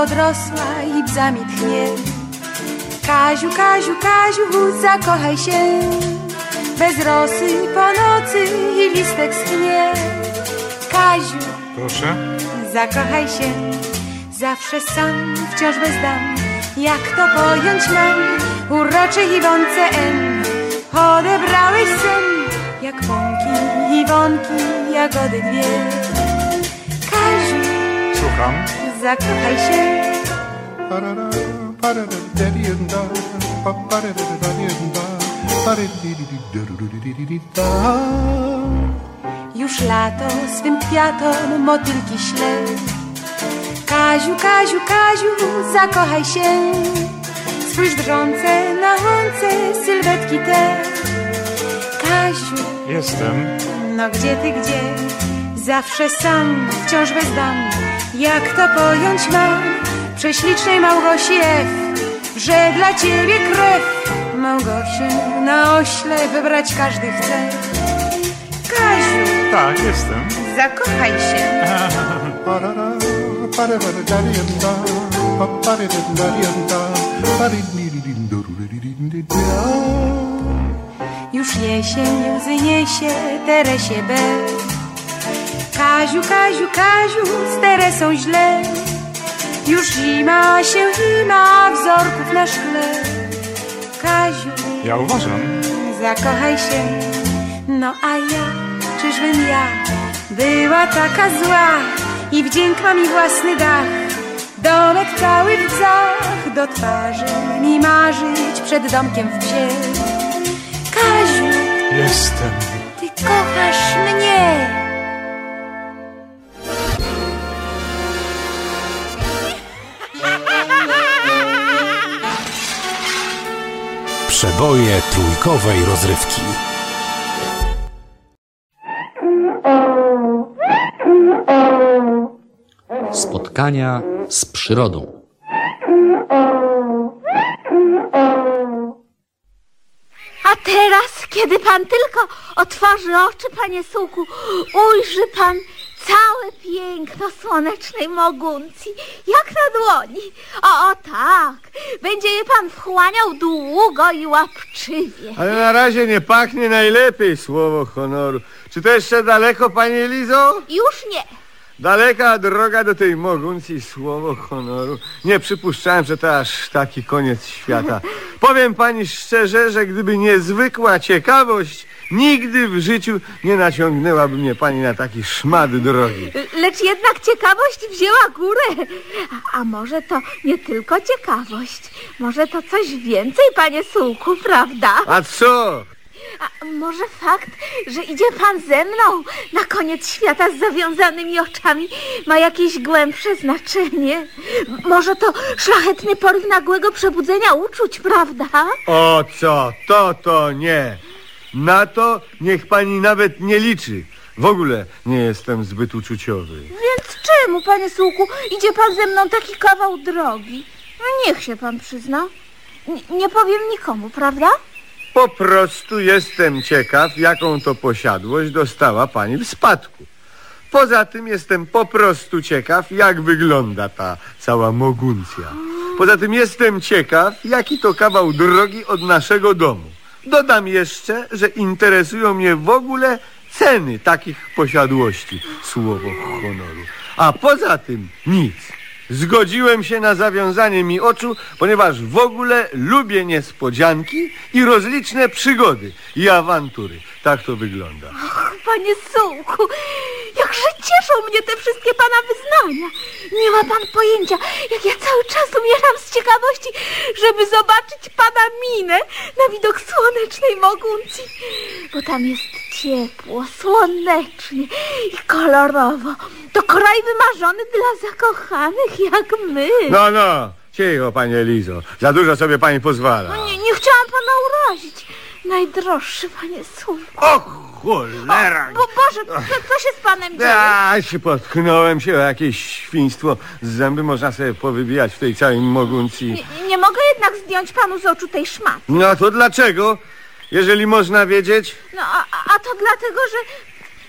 Podrosła i bzami tchnie Kaziu, Kaziu, Kaziu, zakochaj się. Bez rosy po nocy i listek schnie. Kaziu, Proszę? zakochaj się. Zawsze sam, wciąż bez dam. Jak to pojąć mam? Uroczej Iwonce N Odebrałeś sen Jak pąki, Iwonki, jagody dwie. Kaziu, Słucham. Zakochaj się. Już lato swym kwiatom motylki śle Kaziu, Kaziu, Kaziu, zakochaj się Spójrz drżące na łące sylwetki te Kaziu, Jestem. no gdzie ty, gdzie? Zawsze sam, wciąż bez dam Jak to pojąć mam? Prześlicznej Małgosi F Że dla ciebie krew Małgoszy na ośle wybrać każdy chce Kaziu, Tak, jestem. zakochaj się. Już jesień łzy niesie Teresie B Kaziu, Kaziu, Kaziu, z Teresą źle. Już zima się ima wzorków na szkle. Kaziu, Ja uważam. zakochaj się. No a ja, czyżbym ja Była taka zła? I wdzięk ma mi własny dach. Domek cały w bzach Do twarzy mi marzyć Przed domkiem w bzie Kaziu, Jestem. ty kochasz mnie Przeboje trójkowej rozrywki. Spotkania z przyrodą. A teraz, kiedy pan tylko otworzy oczy, panie sułku, ujrzy pan całe piękno słonecznej moguncji, jak na dłoni. O, o tak, będzie je pan wchłaniał długo i łapczywie. Ale na razie nie pachnie najlepiej, słowo honoru. Czy to jeszcze daleko, panie Lizo? Już nie. Daleka droga do tej moguncji słowo honoru. Nie przypuszczałem, że to aż taki koniec świata. Powiem pani szczerze, że gdyby niezwykła ciekawość, nigdy w życiu nie naciągnęłaby mnie pani na taki szmat drogi. Lecz jednak ciekawość wzięła górę. A może to nie tylko ciekawość, może to coś więcej, panie Sułku, prawda? A co? A może fakt, że idzie pan ze mną na koniec świata z zawiązanymi oczami ma jakieś głębsze znaczenie? Może to szlachetny poryw nagłego przebudzenia uczuć, prawda? O co? To to nie. Na to niech pani nawet nie liczy. W ogóle nie jestem zbyt uczuciowy. Więc czemu, panie Sułku, idzie pan ze mną taki kawał drogi? No niech się pan przyzna. N- nie powiem nikomu, prawda? Po prostu jestem ciekaw, jaką to posiadłość dostała pani w spadku. Poza tym jestem po prostu ciekaw, jak wygląda ta cała moguncja. Poza tym jestem ciekaw, jaki to kawał drogi od naszego domu. Dodam jeszcze, że interesują mnie w ogóle ceny takich posiadłości. Słowo honoru. A poza tym nic. Zgodziłem się na zawiązanie mi oczu, ponieważ w ogóle lubię niespodzianki i rozliczne przygody i awantury. Tak to wygląda. Panie Sułku, jakże cieszą mnie te wszystkie pana wyznania. Nie ma pan pojęcia, jak ja cały czas umieram z ciekawości, żeby zobaczyć pana minę na widok słonecznej moguncji. Bo tam jest ciepło, słonecznie i kolorowo. To kraj wymarzony dla zakochanych jak my. No, no, cicho, panie Elizo. Za dużo sobie pani pozwala. Nie, nie chciałam pana urazić. Najdroższy panie Sułku. O cholera! Bo Boże, co, co się z panem dzieje? A, się potknąłem się o jakieś świństwo. Zęby można sobie powybijać w tej całej moguncji. Nie, nie mogę jednak zdjąć panu z oczu tej szmaty. No to dlaczego? Jeżeli można wiedzieć, No, a, a to dlatego, że,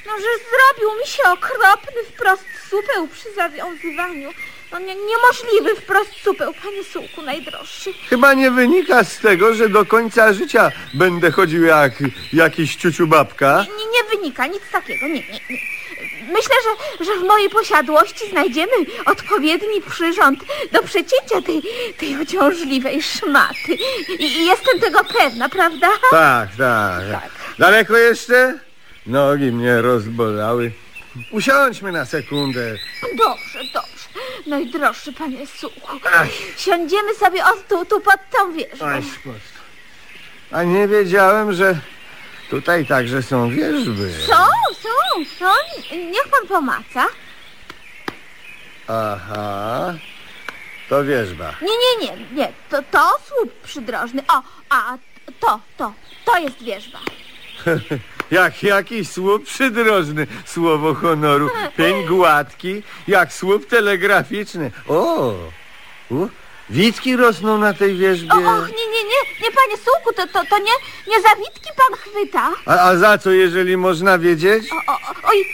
no, że zrobił mi się okropny wprost supeł przy zawiązywaniu. No, nie, niemożliwy wprost supeł, panie Sułku najdroższy. chyba nie wynika z tego, że do końca życia będę chodził jak jakiś ciuciu babka. Nie, nie wynika nic takiego, nie, nie, nie. Myślę, że, że w mojej posiadłości znajdziemy odpowiedni przyrząd do przecięcia tej, tej uciążliwej szmaty. I, I jestem tego pewna, prawda? Tak, tak. Daleko jeszcze? Nogi mnie rozbolały. Usiądźmy na sekundę. Dobrze, dobrze. Najdroższy panie. Ach. Siądziemy sobie o tu, tu pod tą wieżą. Spod. A nie wiedziałem, że tutaj także są wierzby. Są, są, są. Niech pan pomaca. Aha. To wierzba. Nie, nie, nie, nie. To, to słup przydrożny. O, a to, to, to jest wierzba. Jak jakiś słup przydrożny, słowo honoru. Pień gładki, jak słup telegraficzny. O! U, witki rosną na tej wierzbie. O, och, nie, nie, nie, nie, panie Sułku, to, to, to nie, nie zawitki pan chwyta. A, a za co, jeżeli można wiedzieć? O, o, oj,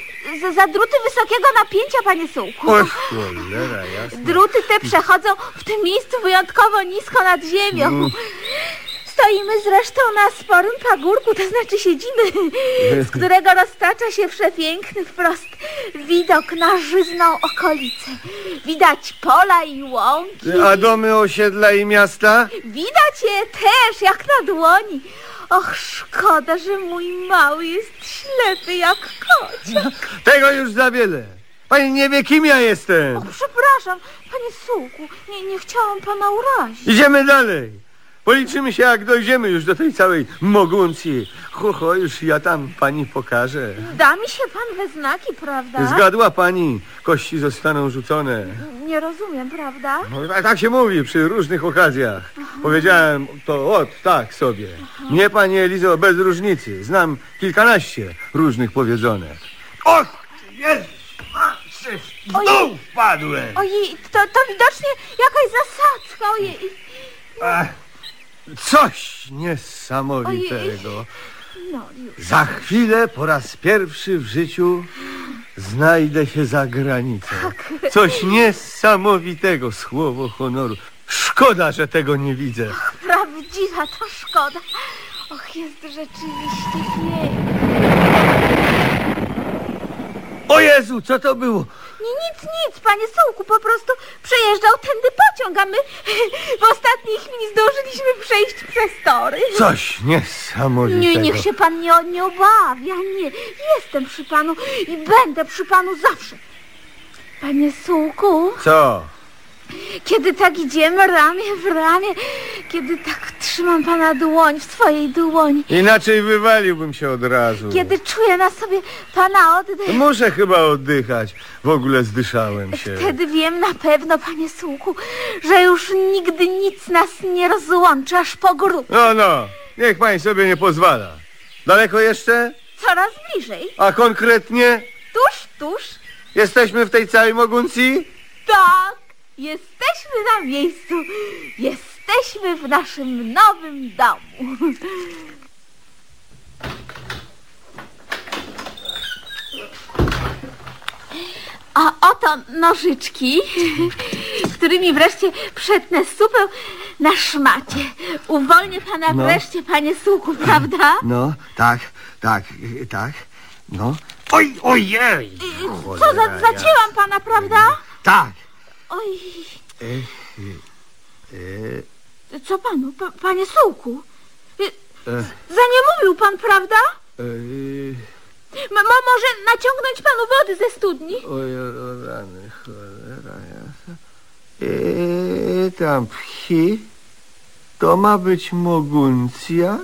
za, za druty wysokiego napięcia, panie Sułku. Oj, cholera, jasne. Druty te przechodzą w tym miejscu wyjątkowo nisko nad ziemią. Mm. Stoimy zresztą na sporym pagórku, to znaczy siedzimy, z którego roztacza się przepiękny wprost widok na żyzną okolicę. Widać pola i łąki. A domy osiedla i miasta? Widać je też jak na dłoni. Och, szkoda, że mój mały jest ślepy jak kociak. Tego już za wiele. Pani nie wie, kim ja jestem. O, przepraszam, panie Sułku, nie, nie chciałam pana urazić. Idziemy dalej. Policzymy się, jak dojdziemy już do tej całej moguncji. Ho, ho, już ja tam pani pokażę. Da mi się pan we znaki, prawda? Zgadła pani, kości zostaną rzucone. Nie rozumiem, prawda? No, a tak się mówi przy różnych okazjach. Powiedziałem to od tak sobie. Nie, pani Elizo, bez różnicy. Znam kilkanaście różnych powiedzonek. Och, jest! W dół wpadłem! Ojej, to, to widocznie jakaś zasadzka, ojej. Ach, coś niesamowitego. No już. Za chwilę po raz pierwszy w życiu znajdę się za granicą. Coś niesamowitego, słowo honoru. Szkoda, że tego nie widzę. Prawdziwa to szkoda. Och, jest rzeczywiście. O Jezu, co to było? Nie, nic, nic, panie Sułku, po prostu przejeżdżał tędy pociąg, a my w ostatniej chwili zdążyliśmy przejść przez tory. Coś niesamowitego. Nie, niech się pan nie, nie obawia, nie. Jestem przy panu i będę przy panu zawsze. Panie Sułku, Co? Kiedy tak idziemy ramię w ramię, kiedy tak trzymam pana dłoń w swojej dłoni, Inaczej wywaliłbym się od razu. kiedy czuję na sobie pana oddech, Muszę chyba oddychać. W ogóle zdyszałem się. wtedy wiem na pewno, panie Sułku, że już nigdy nic nas nie rozłączy, aż po grób. No, no, niech pani sobie nie pozwala. Daleko jeszcze? Coraz bliżej. A konkretnie? Tuż, tuż. Jesteśmy w tej całej moguncji? Tak, jesteśmy na miejscu. Jesteśmy w naszym nowym domu. A oto nożyczki, którymi wreszcie przetnę supę na szmacie. Uwolnię pana No. wreszcie, panie suku, prawda? No, tak, tak, tak. No. Oj, ojej! Co, za, zacięłam pana, prawda? Tak. Oj, E, co panu, pa, panie sułku? Y, e, Zaniemówił pan, prawda? e, M- mo- może naciągnąć panu wody ze studni? oj, o, rany, cholera jasna. E, tam pchi. To ma być moguncja?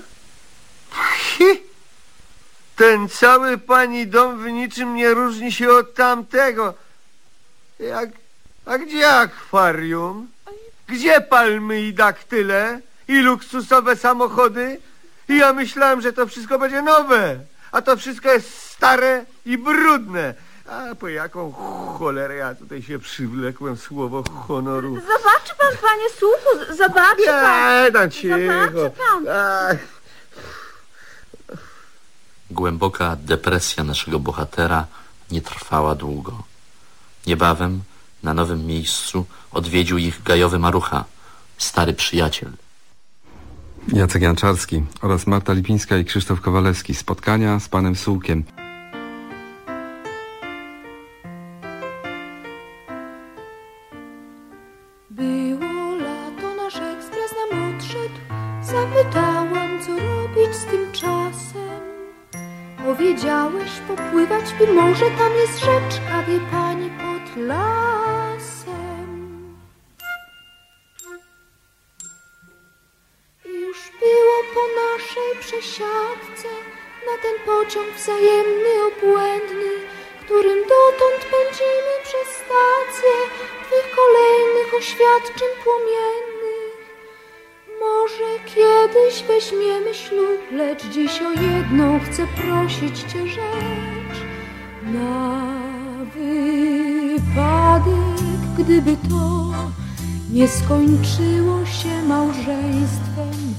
Pchi? Ten cały pani dom w niczym nie różni się od tamtego. Jak, a gdzie akwarium? Gdzie palmy i daktyle? I luksusowe samochody? I ja myślałem, że to wszystko będzie nowe. A to wszystko jest stare i brudne. A po jaką cholerę ja tutaj się przywlekłem słowo honoru. Zobaczy pan, panie słuchu, zobaczy pan. Nie, tam cicho. Zobaczy pan. Ach, Głęboka depresja naszego bohatera nie trwała długo. Niebawem na nowym miejscu odwiedził ich gajowy marucha, stary przyjaciel. Jacek Janczarski oraz Marta Lipińska i Krzysztof Kowalewski. Spotkania z panem Sułkiem. Było lato, nasz ekspres nam odszedł. Zapytałam, co robić z tym czasem. Powiedziałeś popływać, by może tam jest rzeczka, wie pani, pod lasem. Pociąg wzajemny, obłędny, którym dotąd pędzimy przez stację Twych kolejnych oświadczeń płomiennych. Może kiedyś weźmiemy ślub, lecz dziś o jedną chcę prosić Cię rzecz. Na wypadek, gdyby to nie skończyło się małżeństwem,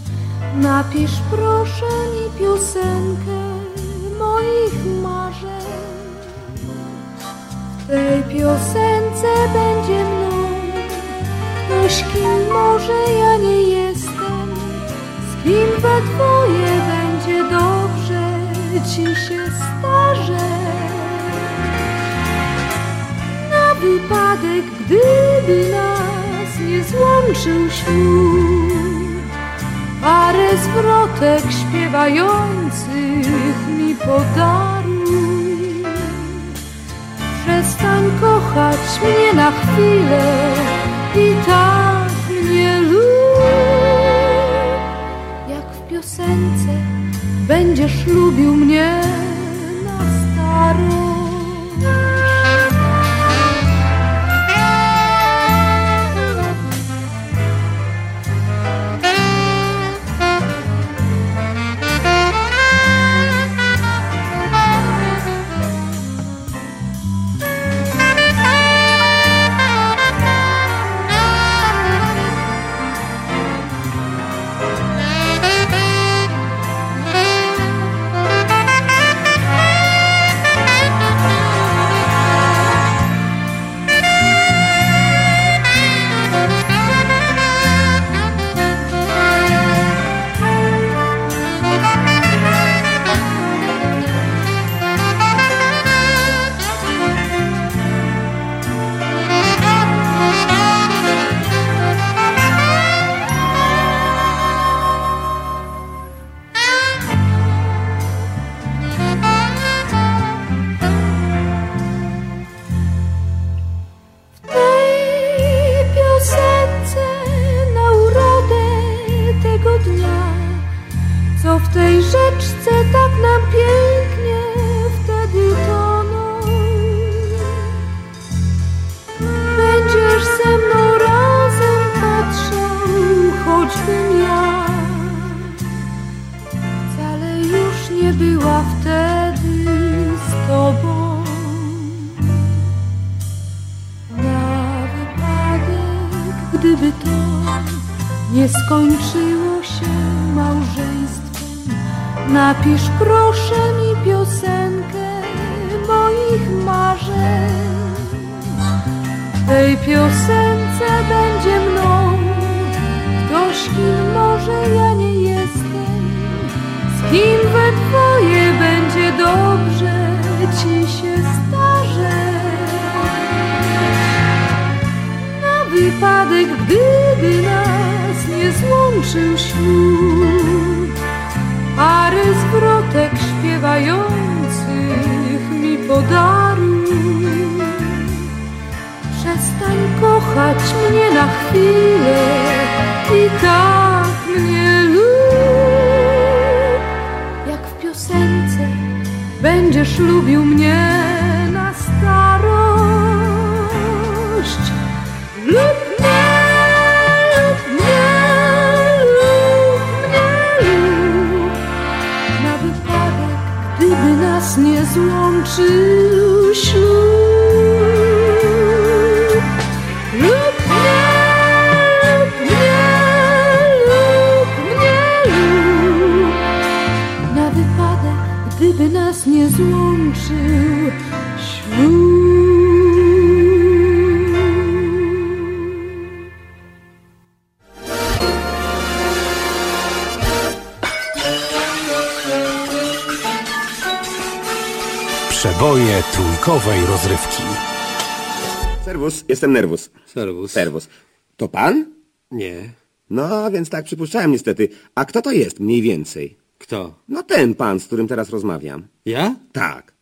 napisz proszę mi piosenkę piosence będzie mną ktoś, kim może ja nie jestem, z kim we dwoje będzie dobrze ci się starzeć. Na wypadek, gdyby nas nie złączył ślub, parę zwrotek śpiewających mi podaruj. Przestań kochać mnie na chwilę i tak mnie lub. Jak w piosence będziesz lubił mnie na starość. Była wtedy z tobą. Na wypadek, gdyby to nie skończyło się małżeństwem, napisz proszę mi piosenkę moich marzeń. W tej piosence będzie mną ktoś, kim może ja nie jestem, z kim we dobrze ci się starzeć. Na wypadek, gdyby nas nie złączył ślub, parę zwrotek śpiewających mi podaruj. Przestań kochać mnie na chwilę i tak będziesz lubił mnie na starość. Lub mnie, lub mnie, lub mnie, lub. Na wypadek, gdyby nas nie złączył nas nie złączył ślub. Przeboje trójkowej rozrywki. Serwus, jestem Nerwus. Serwus. Serwus. To pan? Nie. No, więc tak przypuszczałem niestety. A kto to jest mniej więcej? Kto? No ten pan, z którym teraz rozmawiam. Ja? Tak.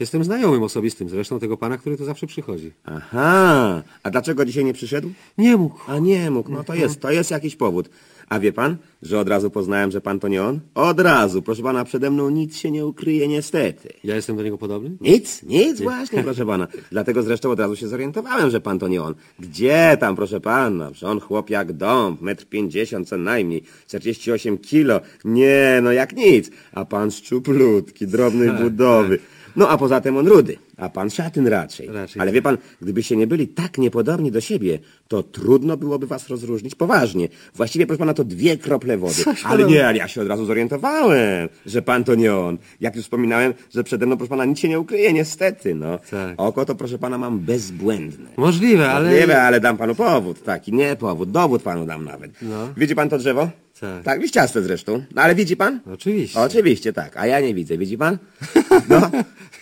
Jestem znajomym osobistym, zresztą tego pana, który tu zawsze przychodzi. Aha. A dlaczego dzisiaj nie przyszedł? Nie mógł. A nie mógł. No to jest, to jest jakiś powód. A wie pan, że od razu poznałem, że pan to nie on? Od razu. Proszę pana, przede mną nic się nie ukryje niestety. Ja jestem do niego podobny? Nic, nic właśnie, proszę pana. Dlatego zresztą od razu się zorientowałem, że pan to nie on. Gdzie tam, proszę pana? Że on chłop jak dąb, metr pięćdziesiąt co najmniej, 48 kilo. Nie, no jak nic. A pan szczuplutki, drobnej budowy. No a poza tym on rudy, a pan szatyn raczej. Raczej Ale tak. wie pan, gdybyście nie byli tak niepodobni do siebie, to trudno byłoby was rozróżnić poważnie. Właściwie, proszę pana, to dwie krople wody. Coś Ale nie, ale ja się od razu zorientowałem, że pan to nie on. Jak już wspominałem, że przede mną, proszę pana, nic się nie ukryje, niestety, no. Tak. Oko to, proszę pana, mam bezbłędne. Możliwe, ale... Możliwe, ale dam panu powód, taki, nie powód, dowód panu dam nawet. No. Widzi pan to drzewo? Tak. Tak, liściaste zresztą. No, ale widzi pan? Oczywiście. Oczywiście, tak, a ja nie widzę, widzi pan? No,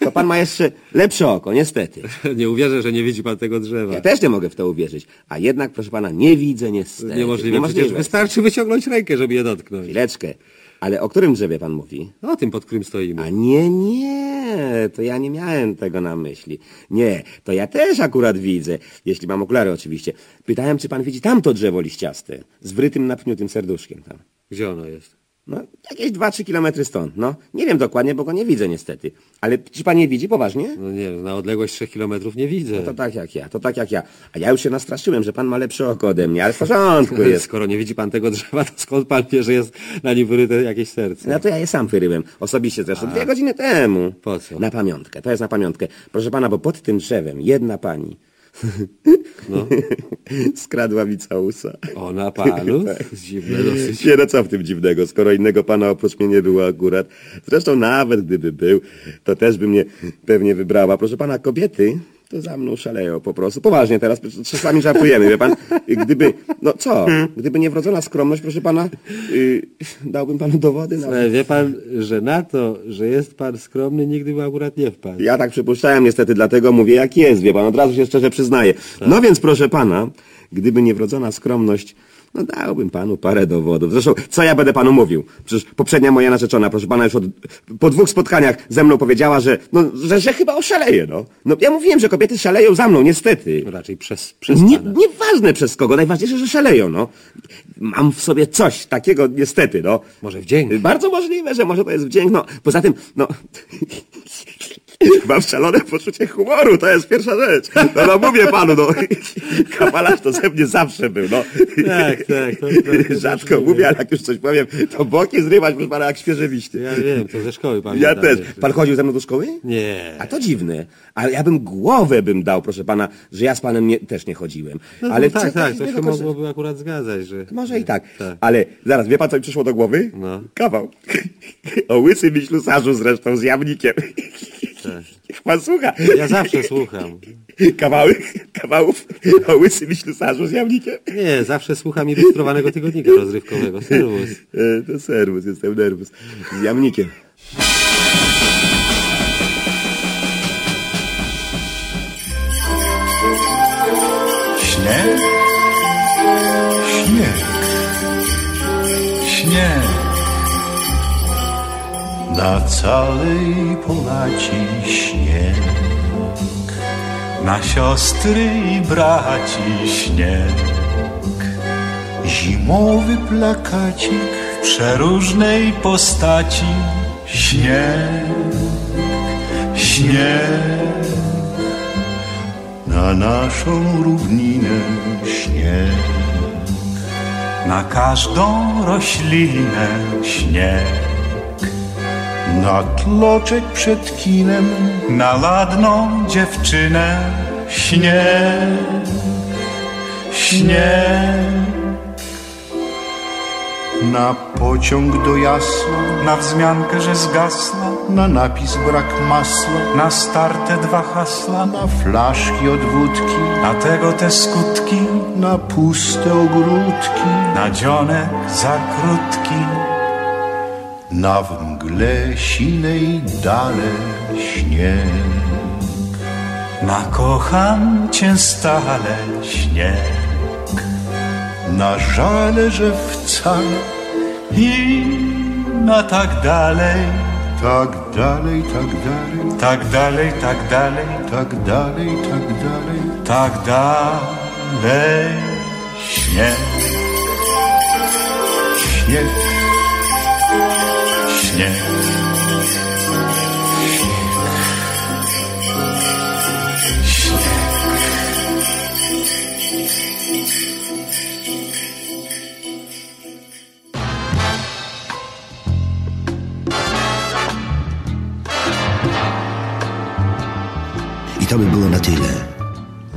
to pan ma jeszcze lepsze oko, niestety. Nie uwierzę, że nie widzi pan tego drzewa. Ja też nie mogę w to uwierzyć, a jednak, proszę pana, nie widzę niestety. Niemożliwe. Przecież wystarczy wyciągnąć rękę, żeby je dotknąć. Chwileczkę, ale o którym drzewie pan mówi? O tym, pod którym stoimy. A nie, nie, to ja nie miałem tego na myśli. Nie, to ja też akurat widzę, jeśli mam okulary oczywiście. Pytałem, czy pan widzi tamto drzewo liściaste, z wrytym na pniu tym serduszkiem tam. Gdzie ono jest? No, jakieś 2-3 kilometry stąd, no. Nie wiem dokładnie, bo go nie widzę niestety. Ale czy pan nie widzi poważnie? No nie, na odległość 3 kilometrów nie widzę. No to tak jak ja, to tak jak ja. A ja już się nastraszyłem, że pan ma lepsze oko ode mnie, ale w porządku jest. Skoro nie widzi pan tego drzewa, to skąd pan wie, że jest na nim wyryte jakieś serce? No to ja je sam wyryłem. Osobiście zresztą. Dwie godziny temu. Po co? Na pamiątkę. To jest na pamiątkę. Proszę pana, bo pod tym drzewem jedna pani No. skradła mi całusa. Ona panu? Tak. Dziwne dosyć. Nie, no co w tym dziwnego, skoro innego pana oprócz mnie nie było akurat. Zresztą nawet gdyby był, to też by mnie pewnie wybrała. Proszę pana, kobiety to za mną szaleją po prostu. Poważnie teraz, czasami żartujemy, wie pan. Gdyby, no co, gdyby nie wrodzona skromność, proszę pana, yy, dałbym panu dowody na... Ale wie pan, że na to, że jest pan skromny, nigdy by akurat nie wpadł. Ja tak przypuszczałem niestety, dlatego mówię jak jest, wie pan, od razu się szczerze przyznaję. No więc proszę pana, gdyby nie wrodzona skromność, No dałbym panu parę dowodów. Zresztą, co ja będę panu mówił? Przecież poprzednia moja narzeczona, proszę pana, już od, po dwóch spotkaniach ze mną powiedziała, że, no, że, że chyba oszaleje, no. No ja mówiłem, że kobiety szaleją za mną, niestety. Raczej przez, przez Nie, pana. nieważne przez kogo, najważniejsze, że szaleją, no. Mam w sobie coś takiego, niestety, no. Może wdzięk? Bardzo możliwe, że może to jest wdzięk, no. Poza tym, no... Mam szalone poczucie humoru, to jest pierwsza rzecz. No, no mówię panu, no. Kawalarz to ze mnie zawsze był, no. Tak, tak. To, to, Rzadko mówię, ale jak już coś powiem, to boki zrywać, proszę pana, jak świeże liście. Ja wiem, to ze szkoły Ja pamiętam. też. wiesz. Pan chodził ze mną do szkoły? Nie. A to dziwne. Ale ja bym głowę bym dał, proszę pana, że ja z panem nie, też nie chodziłem. No, ale no, tak, tak, to się mogłoby akurat zgadzać, że... Może i tak. Tak. Ale zaraz, wie pan, co mi przyszło do głowy? No. Kawał. O łysym i ślusarzu zresztą z jamnikiem. Pan słucha. Ja zawsze słucham. Kawały, kawałów o łysym ślusarzu z jamnikiem. Nie, zawsze słucham ilustrowanego tygodnika rozrywkowego. Serwus. E, to serwus, jestem nerwus. Z jamnikiem. Śnieg, śnieg, śnieg. Na całej Polaci śnieg, na siostry i braci śnieg. Zimowy plakacik w przeróżnej postaci śnieg, śnieg. Na naszą równinę śnieg, na każdą roślinę śnieg, na tloczek przed kinem, na ładną dziewczynę. Śnieg, śnieg. Na pociąg do jasła, na wzmiankę, że zgasła, na napis brak masła, na starte dwa hasła, na flaszki od wódki, na tego te skutki, na puste ogródki, na dzionek za krótki, na mgle sinej dale śnieg. Na kocham cię stale śnieg. Na żale, że wcale i na tak dalej. Tak dalej, tak dalej. Tak dalej, tak dalej. Tak dalej, tak dalej. Tak dalej śnieg. Śnieg śnieg. I to by było na tyle.